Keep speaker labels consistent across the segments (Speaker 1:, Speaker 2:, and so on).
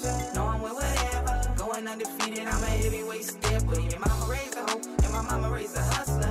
Speaker 1: pleasure. No, I'm with whatever. Going undefeated, I'm a heavyweight stepper. Your mama raised a hoe, and my mama raised a hustler.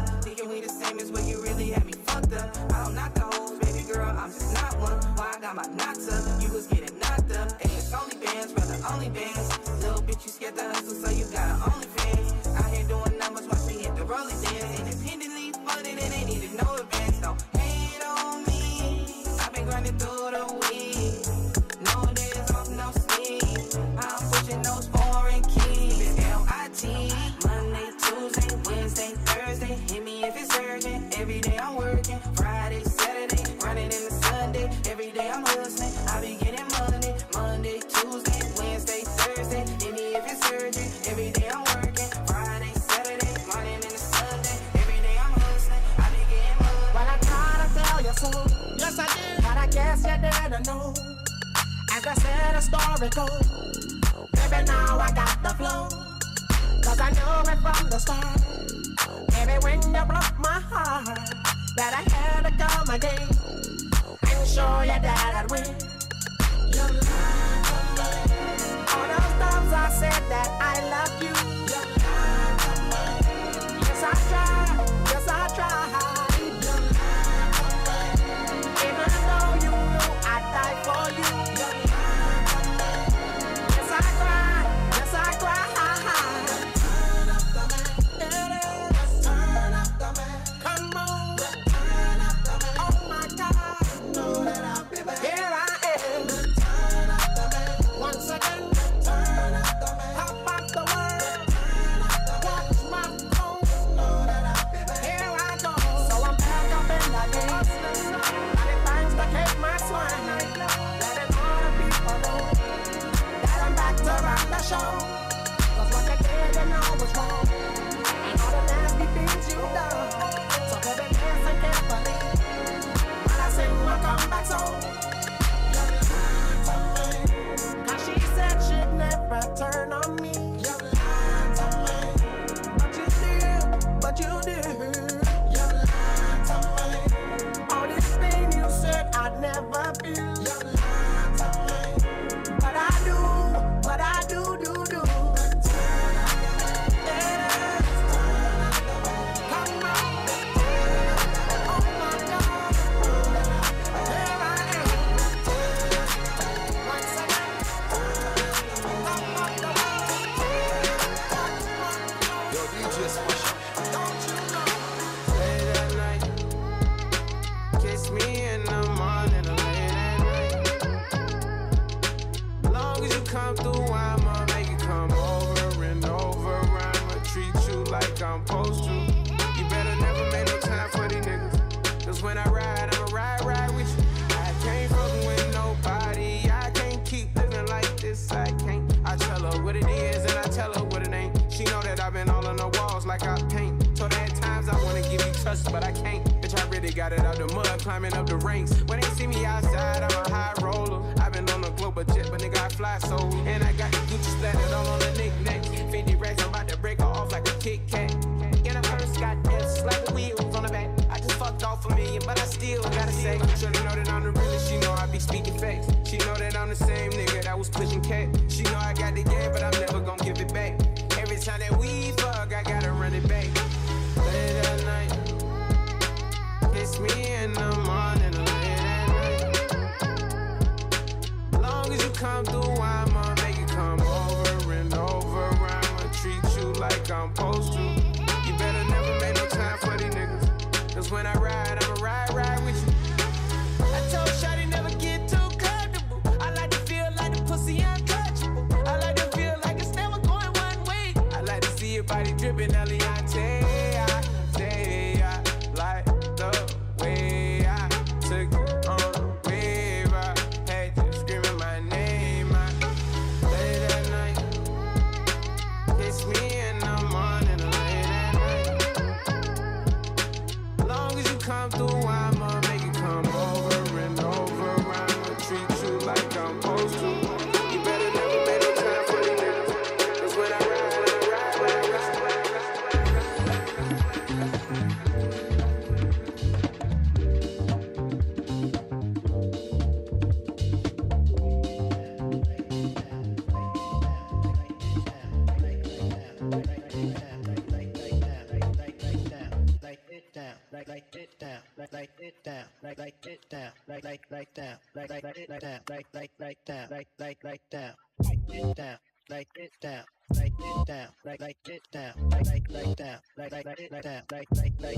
Speaker 2: You're locked into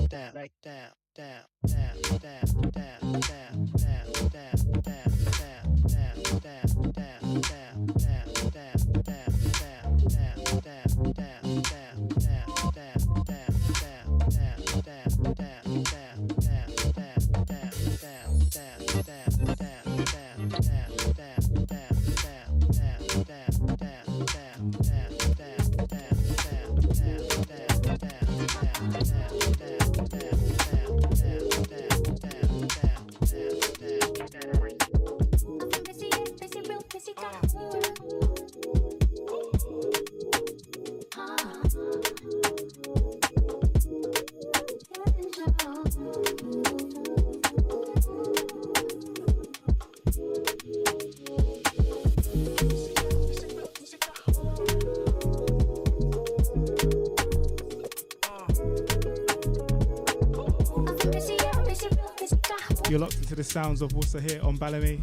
Speaker 2: sounds of Wussah here on Balamii.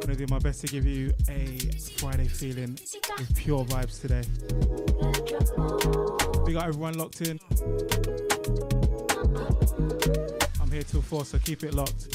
Speaker 2: Gonna do my best to give you a Friday feeling with pure vibes today. We got everyone locked in. I'm here till four, so keep it locked.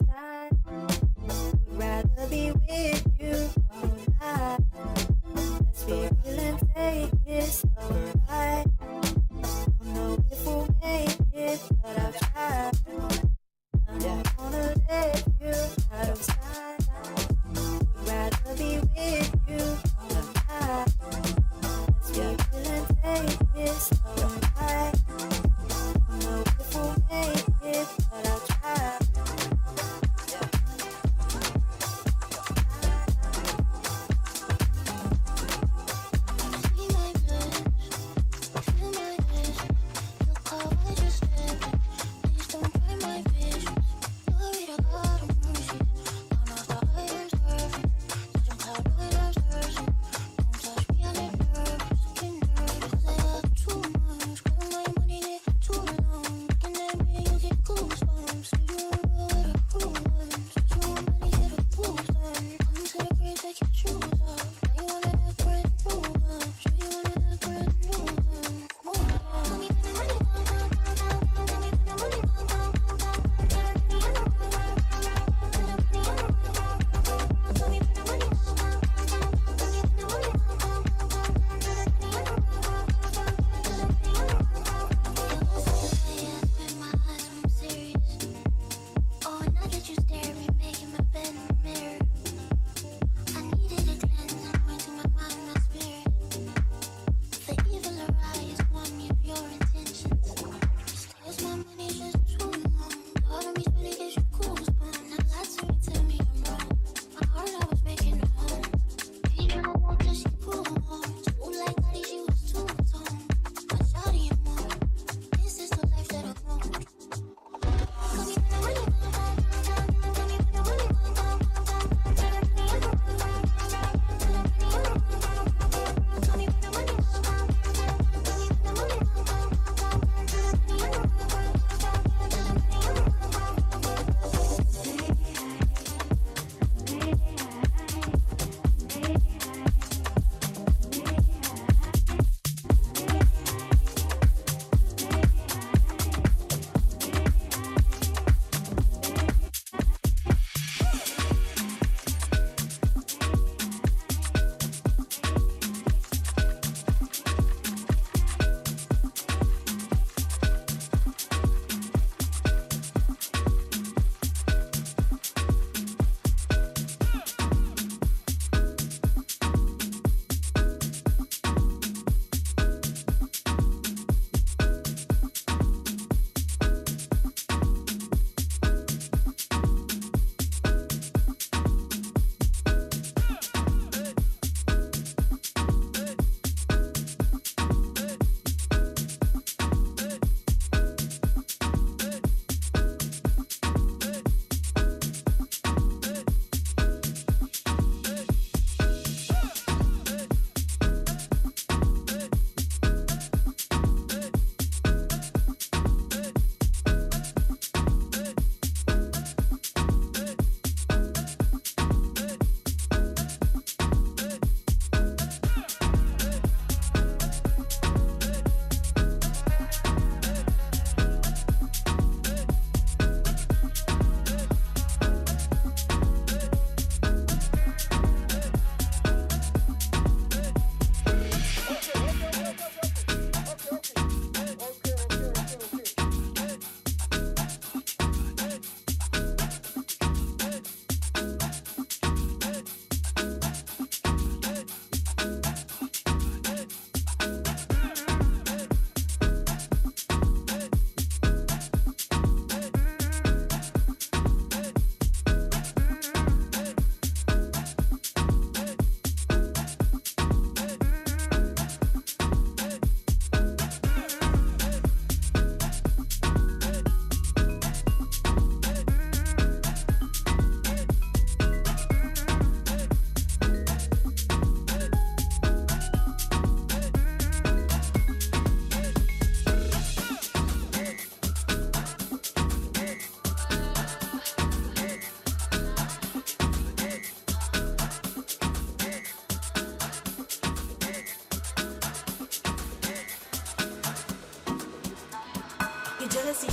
Speaker 3: of.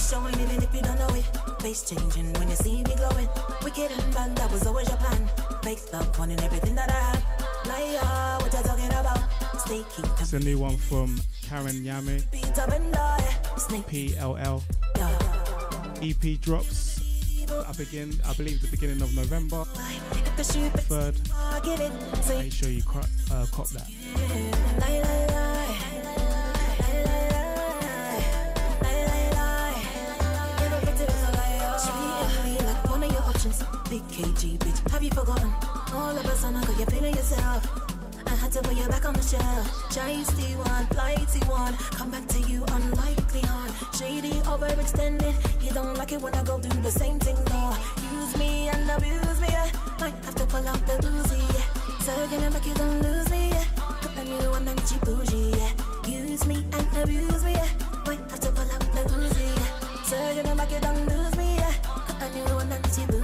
Speaker 3: Showing even if you don't know it. Face changing when you see me glowing. Wicked and bad, that was always your plan. Wanting everything that I have. Liar, what you talking about? Stay key.
Speaker 2: It's a new one from Karen Yami. PLL. EP drops. I begin. I believe the beginning of November. Third. Make sure you cro- uh, cop that.
Speaker 3: Big KG, bitch, have you forgotten? All of a sudden, got you feeling yourself. I had to put you back on the shelf. Shiesty one, flighty one. Come back to you, unlikely on. Shady, overextended. You don't like it when I go do the same thing, no. Use me and abuse me, yeah. Might have to pull out the Uzi, yeah. Circling back, you don't lose me, yeah. Put a new one and cheap bougie, yeah. Use me and abuse me, yeah. Might have to pull out the Uzi, yeah. Circling back, you don't lose me, yeah. Put a new one and cheap bougie,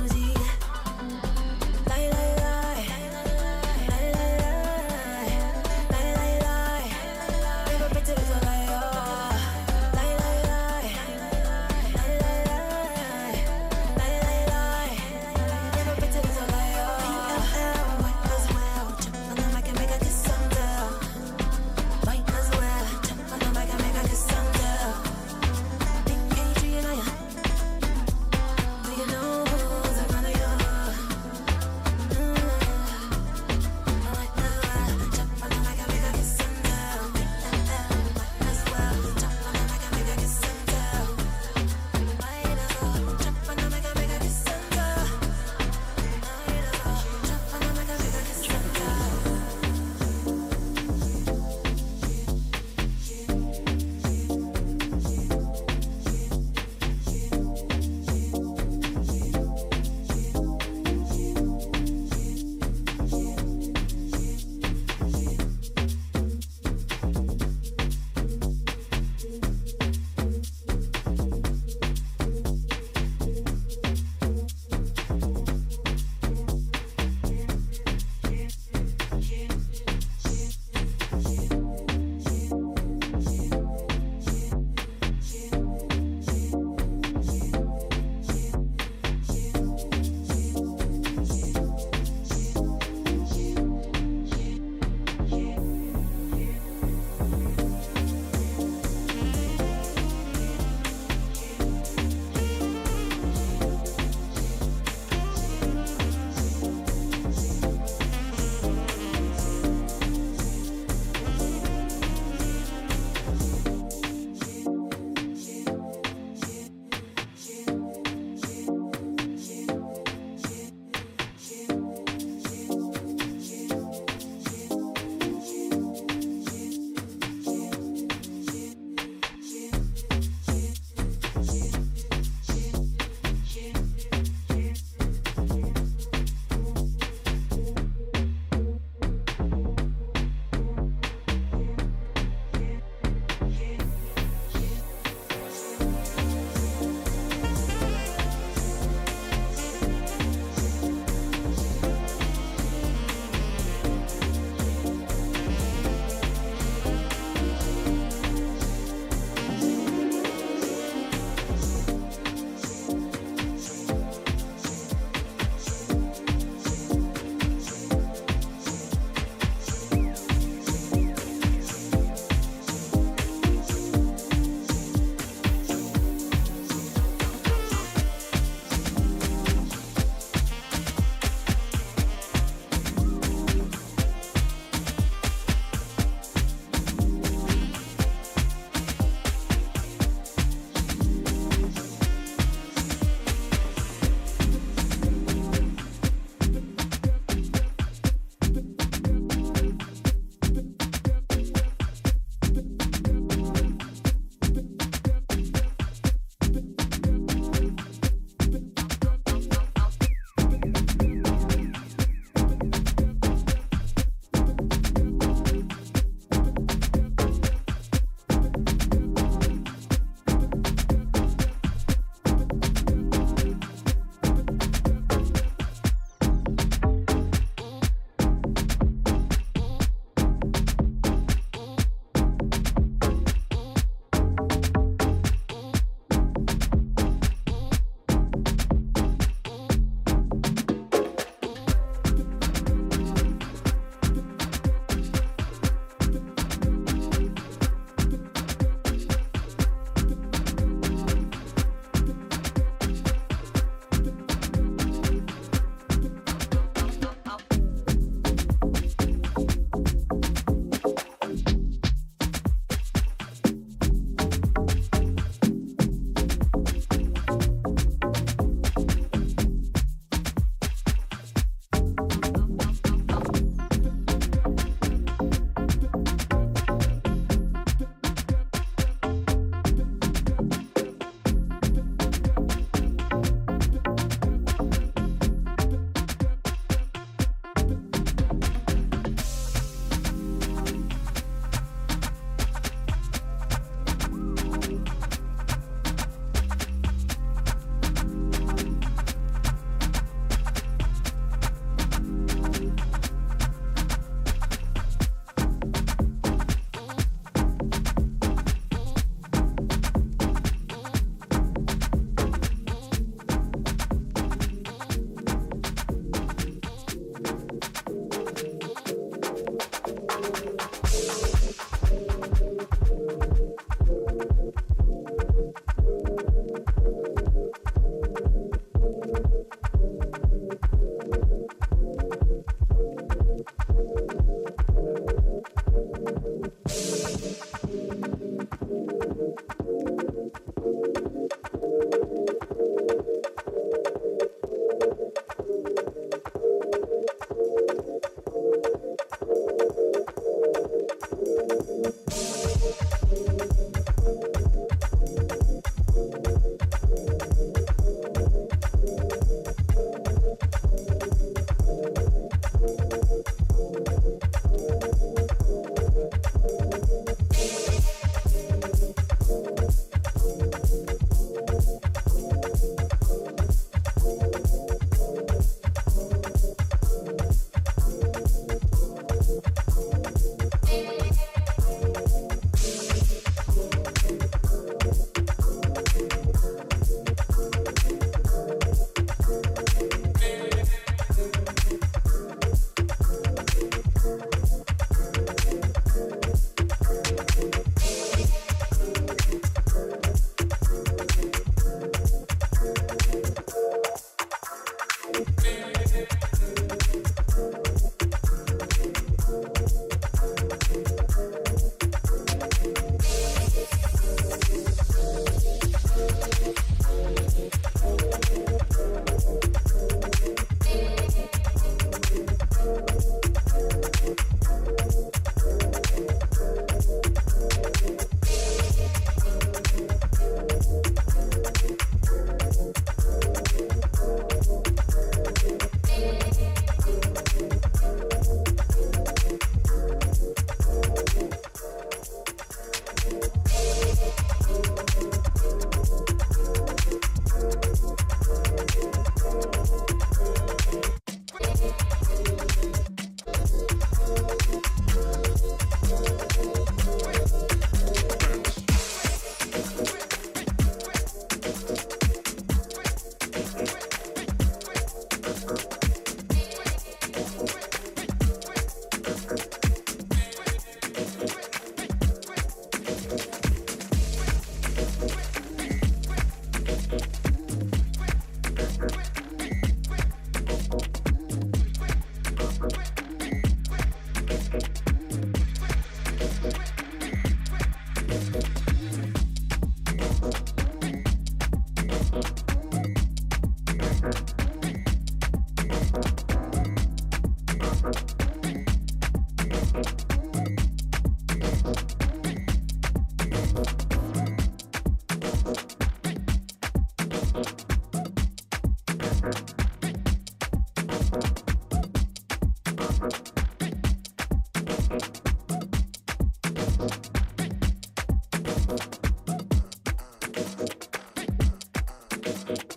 Speaker 3: Thank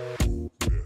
Speaker 3: Yeah.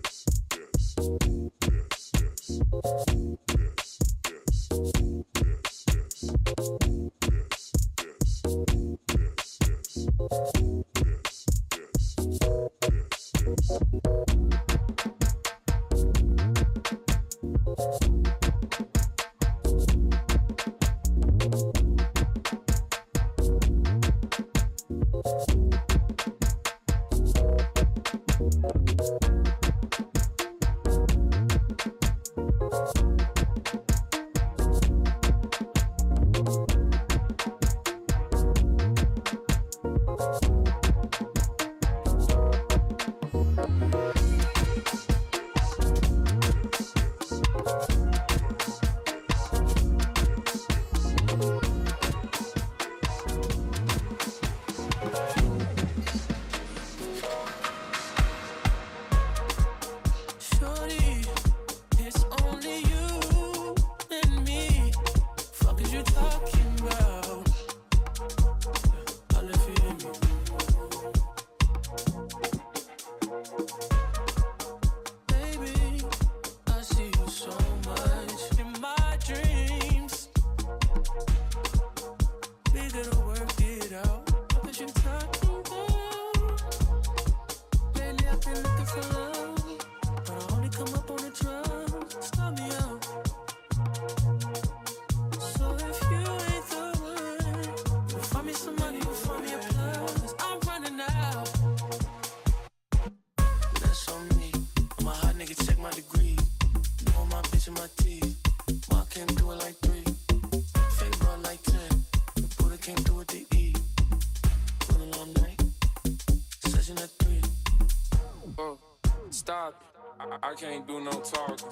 Speaker 3: stop.
Speaker 4: I, I can't do no talking.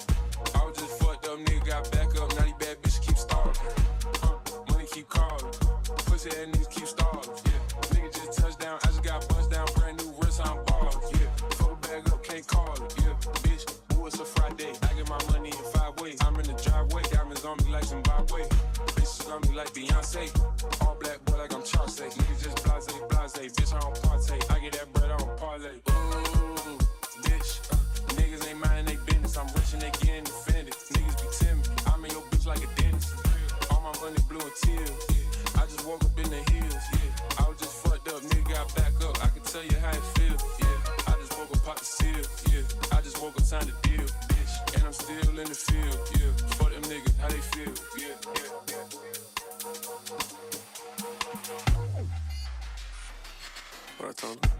Speaker 4: I was just fucked up, nigga got back up. Now these bad bitch keep stalking. Money keep calling. Pussy ass niggas keep stalling. Yeah. Nigga just touchdown. I just got bust down. Brand new wrist, I'm balling. Yeah. Full bag up, can't call it. Yeah. Bitch, ooh, it's a Friday. I get my money in five ways. I'm in the driveway. Diamonds on me like Zimbabwe. Bitches on me like Beyonce. All black boy like I'm Chauncey. Niggas just blase, blase. Bitch, I don't signed a deal, bitch. And I'm still in the field, yeah. For them niggas, how they feel, yeah, yeah, yeah. What I told
Speaker 5: them.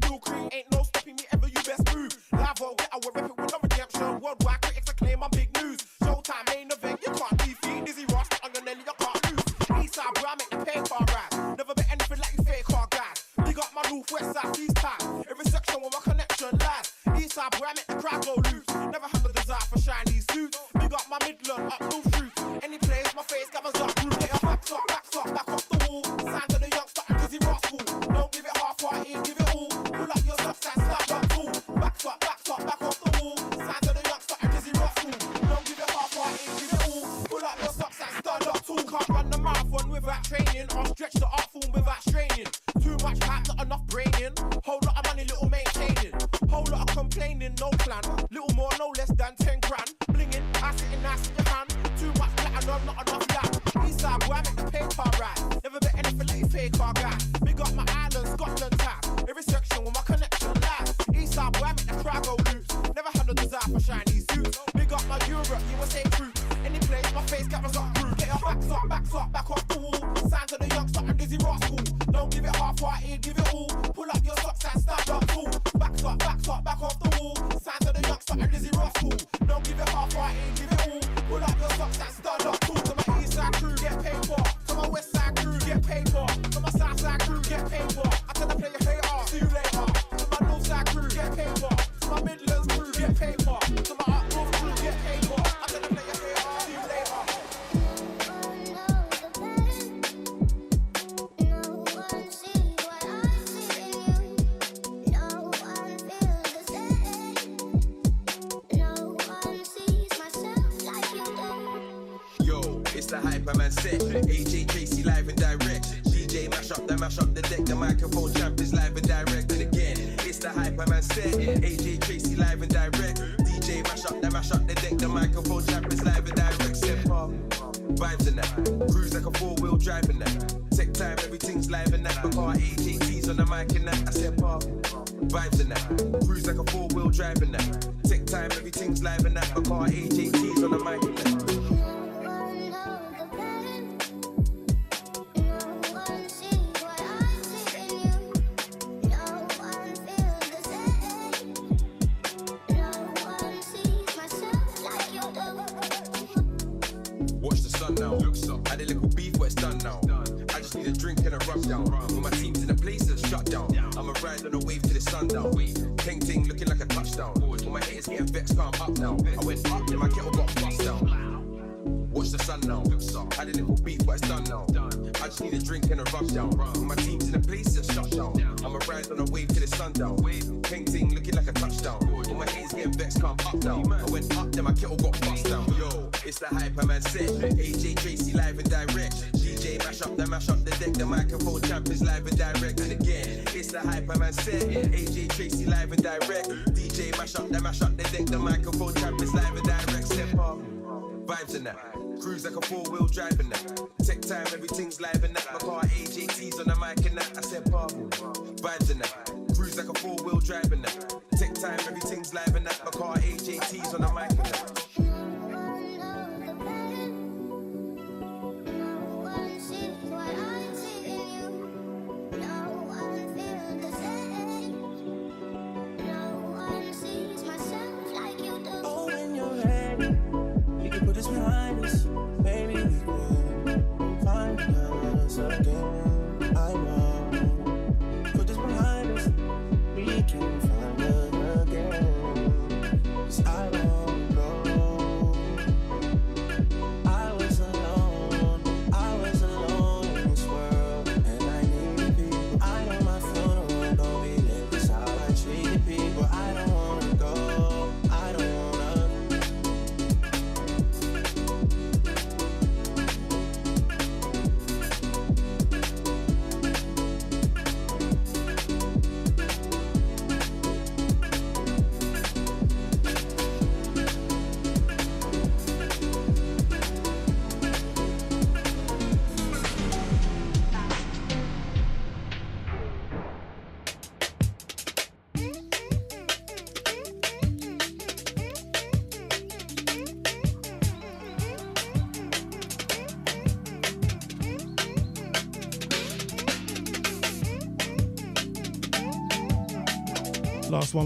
Speaker 5: still cream. Ain't no the
Speaker 6: Hyperman set. AJ Tracey live and direct. DJ mash up the mash up the deck. The microphone champ is live and direct. And again, it's the Hyperman set. AJ Tracey live and direct. DJ mash up the mash up the deck. The microphone champ is live and direct. Step up, vibes in that. Cruise like a four wheel driving that. Tech time, everything's live in that. But our AJT's on the mic in that. I step up, vibes in that. Cruise like a four wheel driving that. Tech time, everything's live in that. But car AJT's on the mic in that.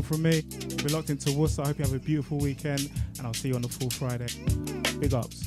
Speaker 6: from me. We're locked into Wussah. I hope you have a beautiful weekend, and I'll see you on the full Friday. Big ups.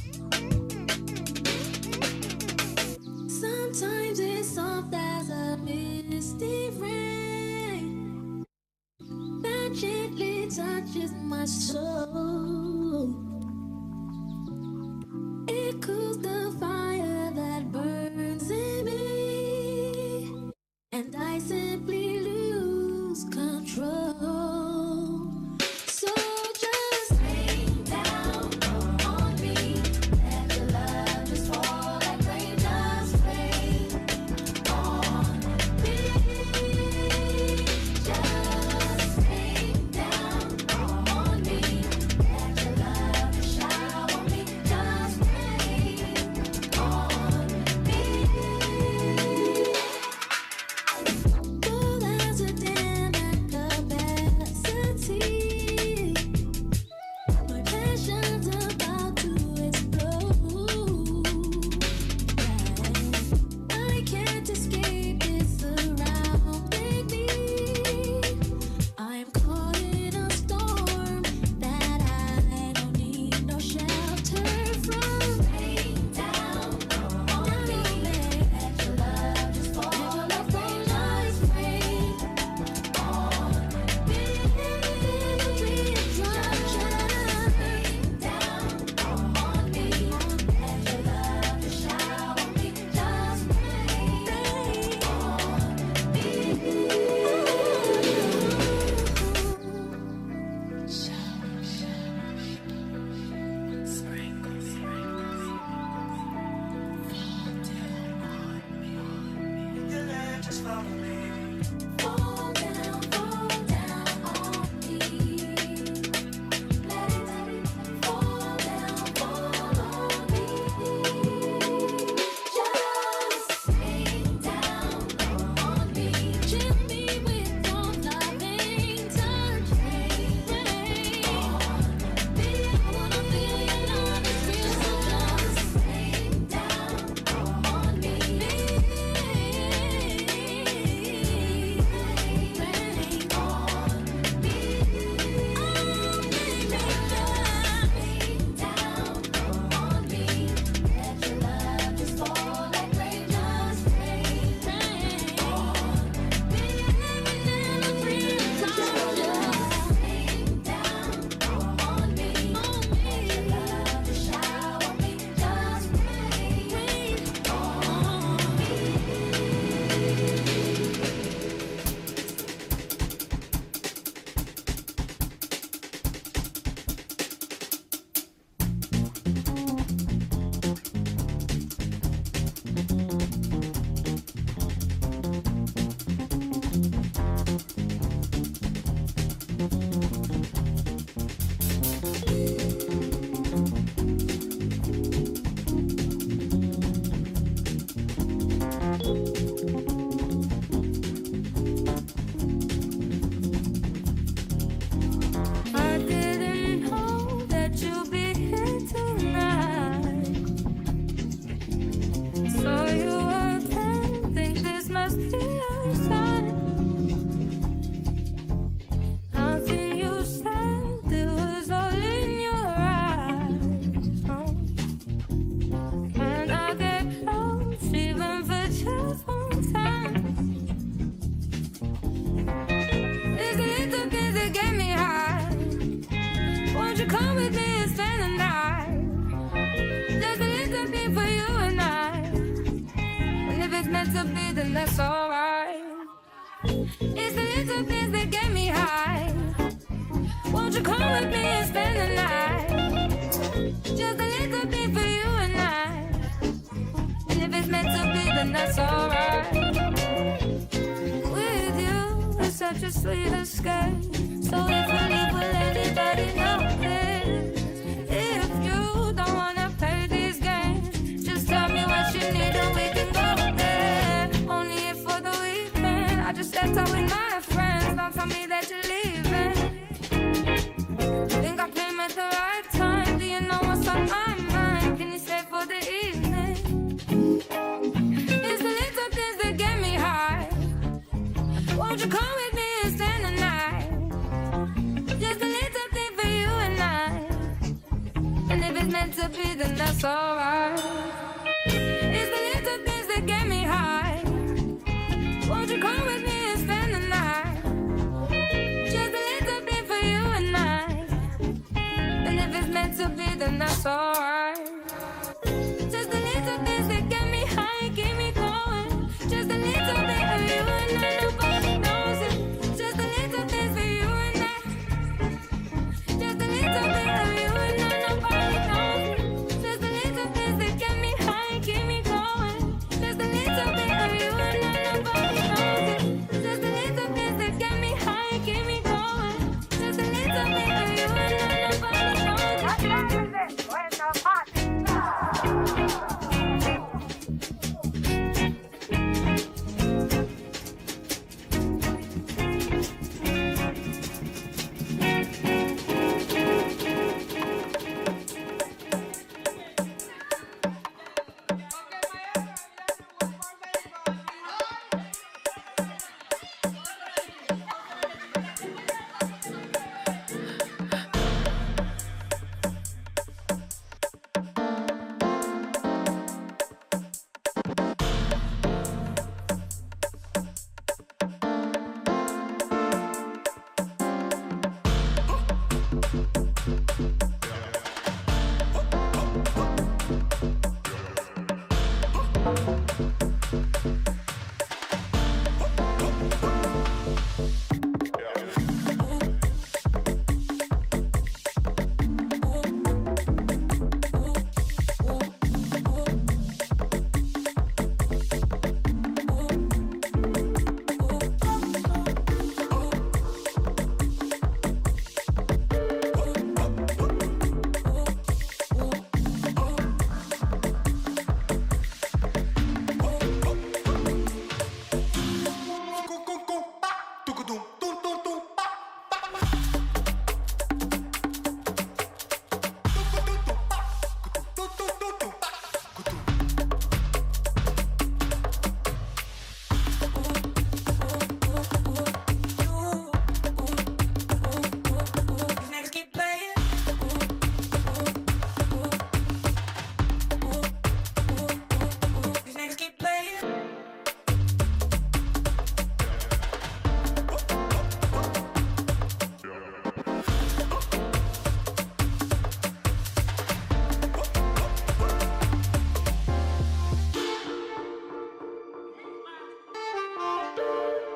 Speaker 6: Won't you come with me and spend the night? Just a little bit for you and I. And if it's meant to be, then that's alright. With you, it's such a
Speaker 7: sweet escape. So if we leave, with anybody notice? If you don't wanna play these
Speaker 2: games, just tell me what you need and
Speaker 3: we can go there. Only for the weekend, I just
Speaker 8: left out with my. Lepiej than that's all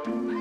Speaker 8: Bye.